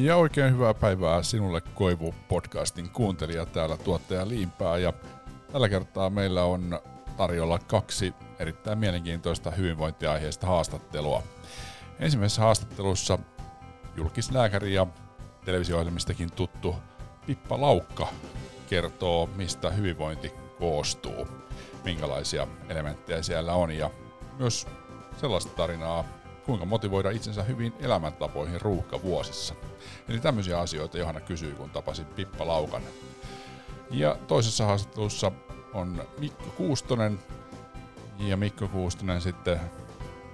Ja oikein hyvää päivää sinulle Koivu podcastin kuuntelija täällä tuottaja Liimpää ja tällä kertaa meillä on tarjolla kaksi erittäin mielenkiintoista hyvinvointiaiheista haastattelua. Ensimmäisessä haastattelussa julkislääkäri ja televisio tuttu Pippa Laukka kertoo, mistä hyvinvointi koostuu, minkälaisia elementtejä siellä on ja myös sellaista tarinaa, kuinka motivoida itsensä hyvin elämäntapoihin ruuhkavuosissa. Eli tämmöisiä asioita Johanna kysyi, kun tapasin Pippa Laukan. Ja toisessa haastattelussa on Mikko Kuustonen, ja Mikko Kuustonen sitten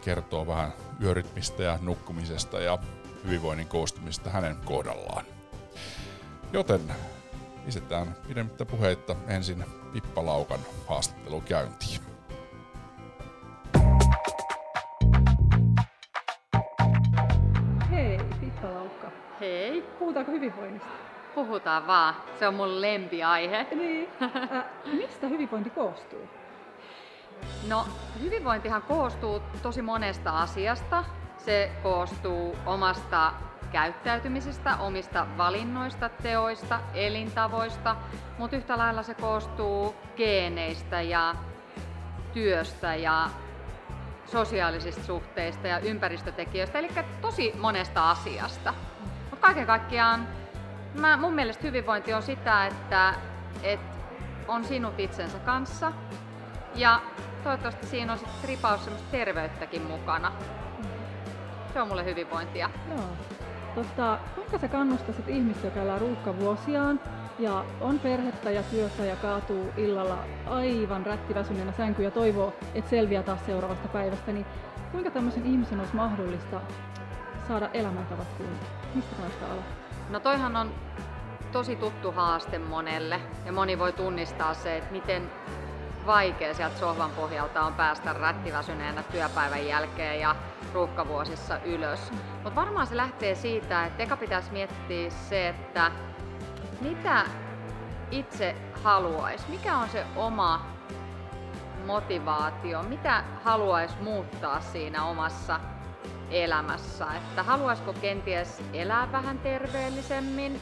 kertoo vähän yörytmistä ja nukkumisesta ja hyvinvoinnin koostumista hänen kohdallaan. Joten lisätään pidemmittä puheitta ensin Pippa Laukan haastattelu käyntiin. Hyvinvoinnista? Puhutaan vaan. Se on mun lempiaihe. Niin. Äh, mistä hyvinvointi koostuu? No, hyvinvointihan koostuu tosi monesta asiasta. Se koostuu omasta käyttäytymisestä, omista valinnoista, teoista, elintavoista, mutta yhtä lailla se koostuu geeneistä ja työstä ja sosiaalisista suhteista ja ympäristötekijöistä, eli tosi monesta asiasta. Mutta kaiken kaikkiaan mä, mun mielestä hyvinvointi on sitä, että et on sinut itsensä kanssa ja toivottavasti siinä on sitten ripaus semmoista terveyttäkin mukana. Se on mulle hyvinvointia. Joo. Totta, kuinka sä kannustaisit ihmistä, joka elää ruuhkavuosiaan ja on perhettä ja työtä ja kaatuu illalla aivan rättiväsyneenä sänkyyn ja toivoo, että selviää taas seuraavasta päivästä, niin kuinka tämmöisen ihmisen olisi mahdollista saada elämäntavat kuntoon? Mistä kannattaa aloittaa? No toihan on tosi tuttu haaste monelle ja moni voi tunnistaa se, että miten vaikea sieltä sohvan pohjalta on päästä rättiväsyneenä työpäivän jälkeen ja ruuhkavuosissa ylös. Mutta varmaan se lähtee siitä, että eka pitäisi miettiä se, että mitä itse haluaisi, mikä on se oma motivaatio, mitä haluaisi muuttaa siinä omassa elämässä, että haluaisiko kenties elää vähän terveellisemmin,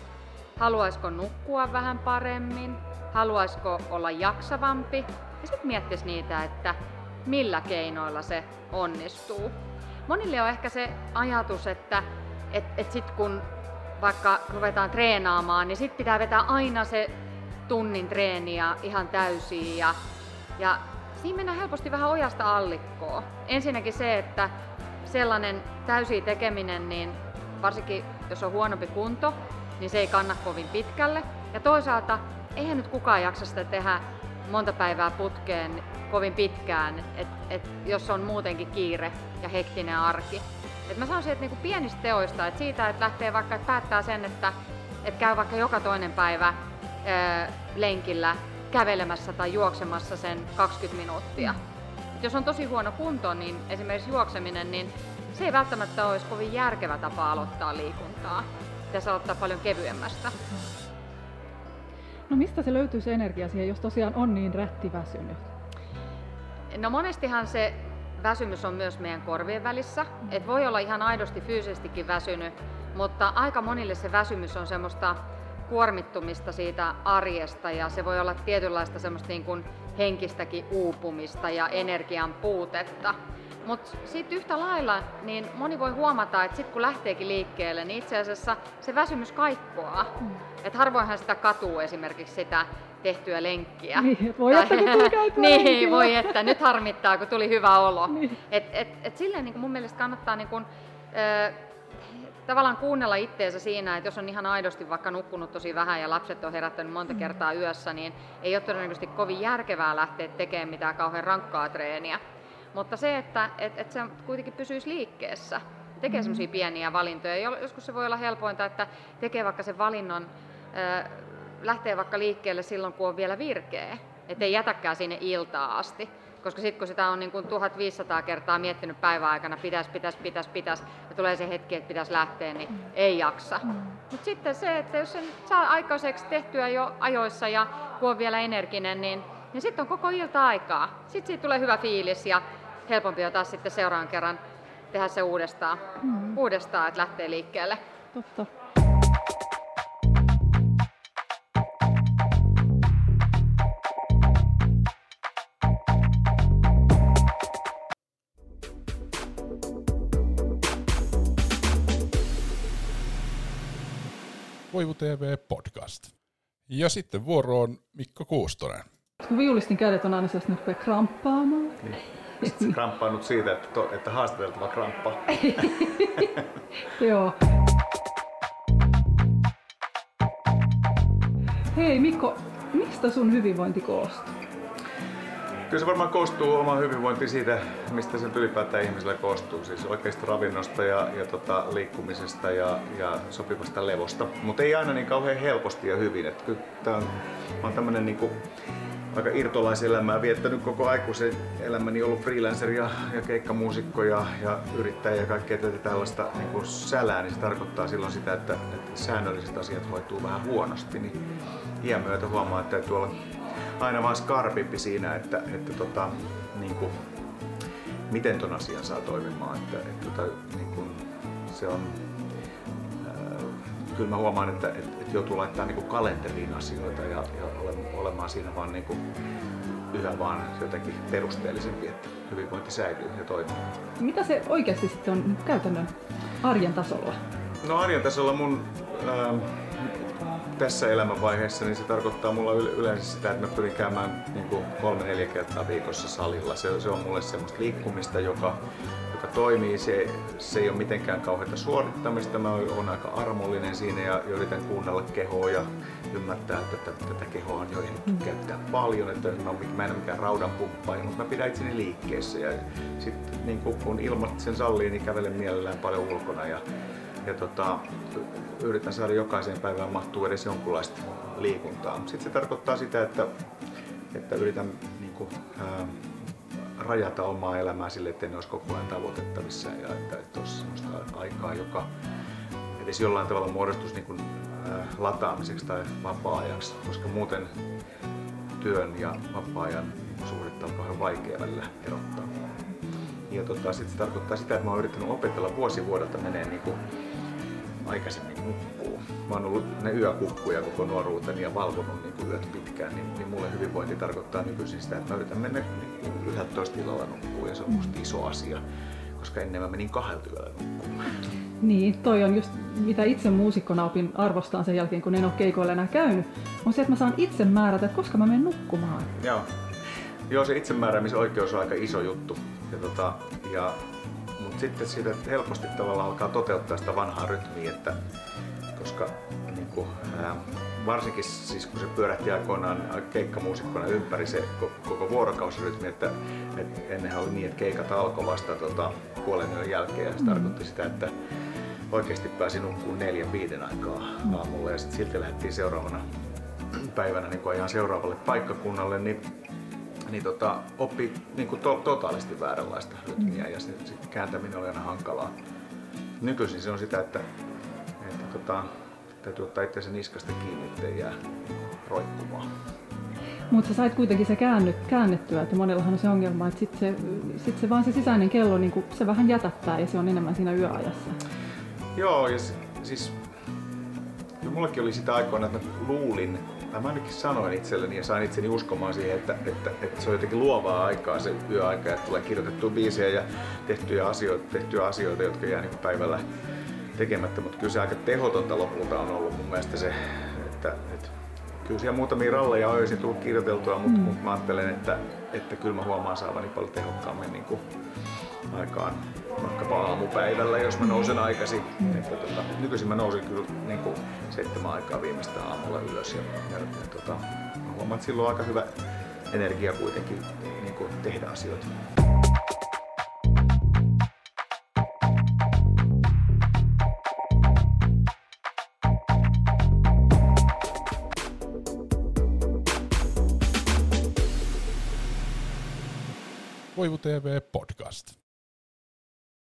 haluaisiko nukkua vähän paremmin, haluaisiko olla jaksavampi ja sitten miettisi niitä, että millä keinoilla se onnistuu. Monille on ehkä se ajatus, että et, et sit kun vaikka ruvetaan treenaamaan, niin sitten pitää vetää aina se tunnin treeniä ihan täysiin ja, ja siinä mennään helposti vähän ojasta allikkoon. Ensinnäkin se, että sellainen täysi tekeminen, niin varsinkin jos on huonompi kunto, niin se ei kanna kovin pitkälle. Ja toisaalta eihän nyt kukaan jaksa sitä tehdä monta päivää putkeen kovin pitkään, et, et jos on muutenkin kiire ja hektinen arki. Et mä sanoisin, että niinku pienistä teoista, että siitä, että lähtee vaikka, että päättää sen, että et käy vaikka joka toinen päivä ää, lenkillä kävelemässä tai juoksemassa sen 20 minuuttia. Et jos on tosi huono kunto, niin esimerkiksi juokseminen, niin se ei välttämättä olisi kovin järkevä tapa aloittaa liikuntaa. Pitäisi aloittaa paljon kevyemmästä. No mistä se löytyy se energia siihen, jos tosiaan on niin rättiväsynyt? No monestihan se väsymys on myös meidän korvien välissä. Et voi olla ihan aidosti fyysisestikin väsynyt, mutta aika monille se väsymys on semmoista kuormittumista siitä arjesta ja se voi olla tietynlaista semmoista niin kuin henkistäkin uupumista ja energian puutetta. Mutta sitten yhtä lailla niin moni voi huomata, että sitten kun lähteekin liikkeelle, niin itse asiassa se väsymys kaikkoaa. Mm. Et harvoinhan sitä katuu esimerkiksi sitä tehtyä lenkkiä. Niin, voi että kun Niin, voi että nyt harmittaa, kun tuli hyvä olo. Niin. Et, et, et silleen niin mun mielestä kannattaa niin kun, äh, tavallaan kuunnella itteensä siinä, että jos on ihan aidosti vaikka nukkunut tosi vähän ja lapset on herättänyt monta kertaa yössä, niin ei ole todennäköisesti kovin järkevää lähteä tekemään mitään kauhean rankkaa treeniä. Mutta se, että et, et se kuitenkin pysyisi liikkeessä, tekee mm. semmoisia pieniä valintoja. Joskus se voi olla helpointa, että tekee vaikka sen valinnon, äh, lähtee vaikka liikkeelle silloin, kun on vielä virkeä. Että ei jätäkään sinne iltaa asti. Koska sitten kun sitä on niin kuin 1500 kertaa miettinyt päivän aikana, pitäisi, pitäisi, pitäisi, pitäisi, ja tulee se hetki, että pitäisi lähteä, niin mm. ei jaksa. Mm. Mutta sitten se, että jos sen saa aikaiseksi tehtyä jo ajoissa ja kun on vielä energinen, niin, niin sitten on koko ilta aikaa. Sitten siitä tulee hyvä fiilis ja helpompi on taas sitten seuraavan kerran tehdä se uudestaan, mm. uudestaan että lähtee liikkeelle. Totta. Voivu TV Podcast. Ja sitten vuoro on Mikko Kuustonen. Kun viulistin kädet on aina sellaista, että rupeaa kramppaamaan. Niin. Sitten se kramppaa nyt siitä, että, to, että haastateltava kramppa. Joo. Hei Mikko, mistä sun hyvinvointi koostuu? Kyllä se varmaan koostuu oma hyvinvointi siitä, mistä se ylipäätään ihmisellä koostuu. Siis oikeasta ravinnosta ja, ja tota, liikkumisesta ja, ja sopivasta levosta. Mutta ei aina niin kauhean helposti ja hyvin. Et kyllä tää on, mä oon tämmönen niinku, aika irtolaiselämää viettänyt koko aikuisen elämäni, ollut freelancer ja, ja keikkamuusikko ja, ja yrittäjä ja kaikkea tätä tällaista niin kuin sälää, niin se tarkoittaa silloin sitä, että, että säännölliset asiat hoituu vähän huonosti. Niin iän myötä huomaa, että täytyy olla aina vaan skarpimpi siinä, että, että tota, niin kuin, miten ton asian saa toimimaan. Että, että, tota, niin kuin, se on, ää, kyllä mä huomaan, että, että, että joutuu laittaa niin kuin kalenteriin asioita ja, ja olemaan siinä vaan niin kuin, yhä vaan jotenkin perusteellisempi, että hyvinvointi säilyy ja toimii. Mitä se oikeasti sitten on käytännön arjen tasolla? No arjen tasolla mun ää, tässä elämänvaiheessa, niin se tarkoittaa mulla yleensä sitä, että mä pyrin käymään niin kuin kolme neljä kertaa viikossa salilla. Se, se on mulle semmoista liikkumista, joka, joka toimii. Se, se ei ole mitenkään kauheita suorittamista. Mä oon aika armollinen siinä ja yritän kuunnella kehoa ja ymmärtää, että tätä, tätä kehoa on jo ehditty mm. käyttää paljon. Että mä, mä en ole mikään raudan pumppaaja, mutta mä pidän itseni liikkeessä. Ja sit, niin kun ilmat sen sallii, niin kävelen mielellään paljon ulkona. Ja, ja tota, yritän saada jokaiseen päivään mahtuu edes jonkunlaista liikuntaa. Sitten se tarkoittaa sitä, että, että yritän niin kuin, ää, rajata omaa elämää sille, että ne olisi koko ajan tavoitettavissa ja että, että olisi sellaista aikaa, joka edes jollain tavalla muodostuisi niin kuin, ää, lataamiseksi tai vapaa-ajaksi, koska muuten työn ja vapaa-ajan suhdetta on kauhean vaikea välillä erottaa. Ja tota, sitten se tarkoittaa sitä, että mä oon yrittänyt opetella vuosi vuodelta menee niin kuin aikaisemmin nukkuu. Mä oon ollut ne yökukkuja koko nuoruuteni ja valvonut niin kuin yöt pitkään, niin, niin mulle hyvinvointi tarkoittaa nykyisin sitä, että mä yritän mennä niin 11 illalla nukkuu ja se on musta iso asia, koska ennen mä menin kahdelta yöllä nukkumaan. Niin, toi on just mitä itse muusikkona opin arvostaan sen jälkeen, kun en ole keikoilla enää käynyt, on se, että mä saan itse määrätä, että koska mä menen nukkumaan. Joo. Joo, se itsemääräämisoikeus on aika iso juttu. Ja, tota, ja mutta sitten siitä helposti tavallaan alkaa toteuttaa sitä vanhaa rytmiä, että koska niin kuin, ää, varsinkin siis kun se pyörähti aikoinaan keikkamuusikkona ympäri se koko vuorokausirytmi, että, että ennenhän oli niin, että keikat alkoi vasta tota, puolen yön jälkeen ja se mm. tarkoitti sitä, että oikeasti pääsi nukkumaan neljän viiden aikaa aamulla ja sitten silti lähdettiin seuraavana päivänä niin ihan seuraavalle paikkakunnalle, niin niin tota, oppi niin kuin to, totaalisti vääränlaista rytmiä ja se, se kääntäminen oli aina hankalaa. Nykyisin se on sitä, että, että tota, täytyy ottaa itse niskasta kiinni, ettei jää roikkumaan. Mutta sä sait kuitenkin se käännyt, käännettyä, että monellahan on se ongelma, että sitten se, sit se vaan se sisäinen kello, niin kuin, se vähän jätättää ja se on enemmän siinä yöajassa. Joo, ja siis mullekin oli sitä aikoina, että mä luulin, tai mä ainakin sanoin itselleni ja sain itseni uskomaan siihen, että, että, että se on jotenkin luovaa aikaa se yöaika, että tulee kirjoitettua biisejä ja tehtyjä asioita, tehtyjä asioita jotka jää niin päivällä tekemättä, mutta kyllä se aika tehotonta lopulta on ollut mun mielestä se, että, että kyllä siellä muutamia ralleja olisi tullut kirjoiteltua, mutta, mm. mutta mä ajattelen, että, että kyllä mä huomaan saavani paljon tehokkaammin niin kuin aikaan vaikkapa aamupäivällä, jos mä nousen aikaisin. Mm. Että, tota, nykyisin mä nousin kyllä niin kuin seitsemän aikaa viimeistä aamulla ylös ja, ja, ja tota, huomaan, että silloin on aika hyvä energia kuitenkin niin kuin tehdä asioita. Voivu TV podcast.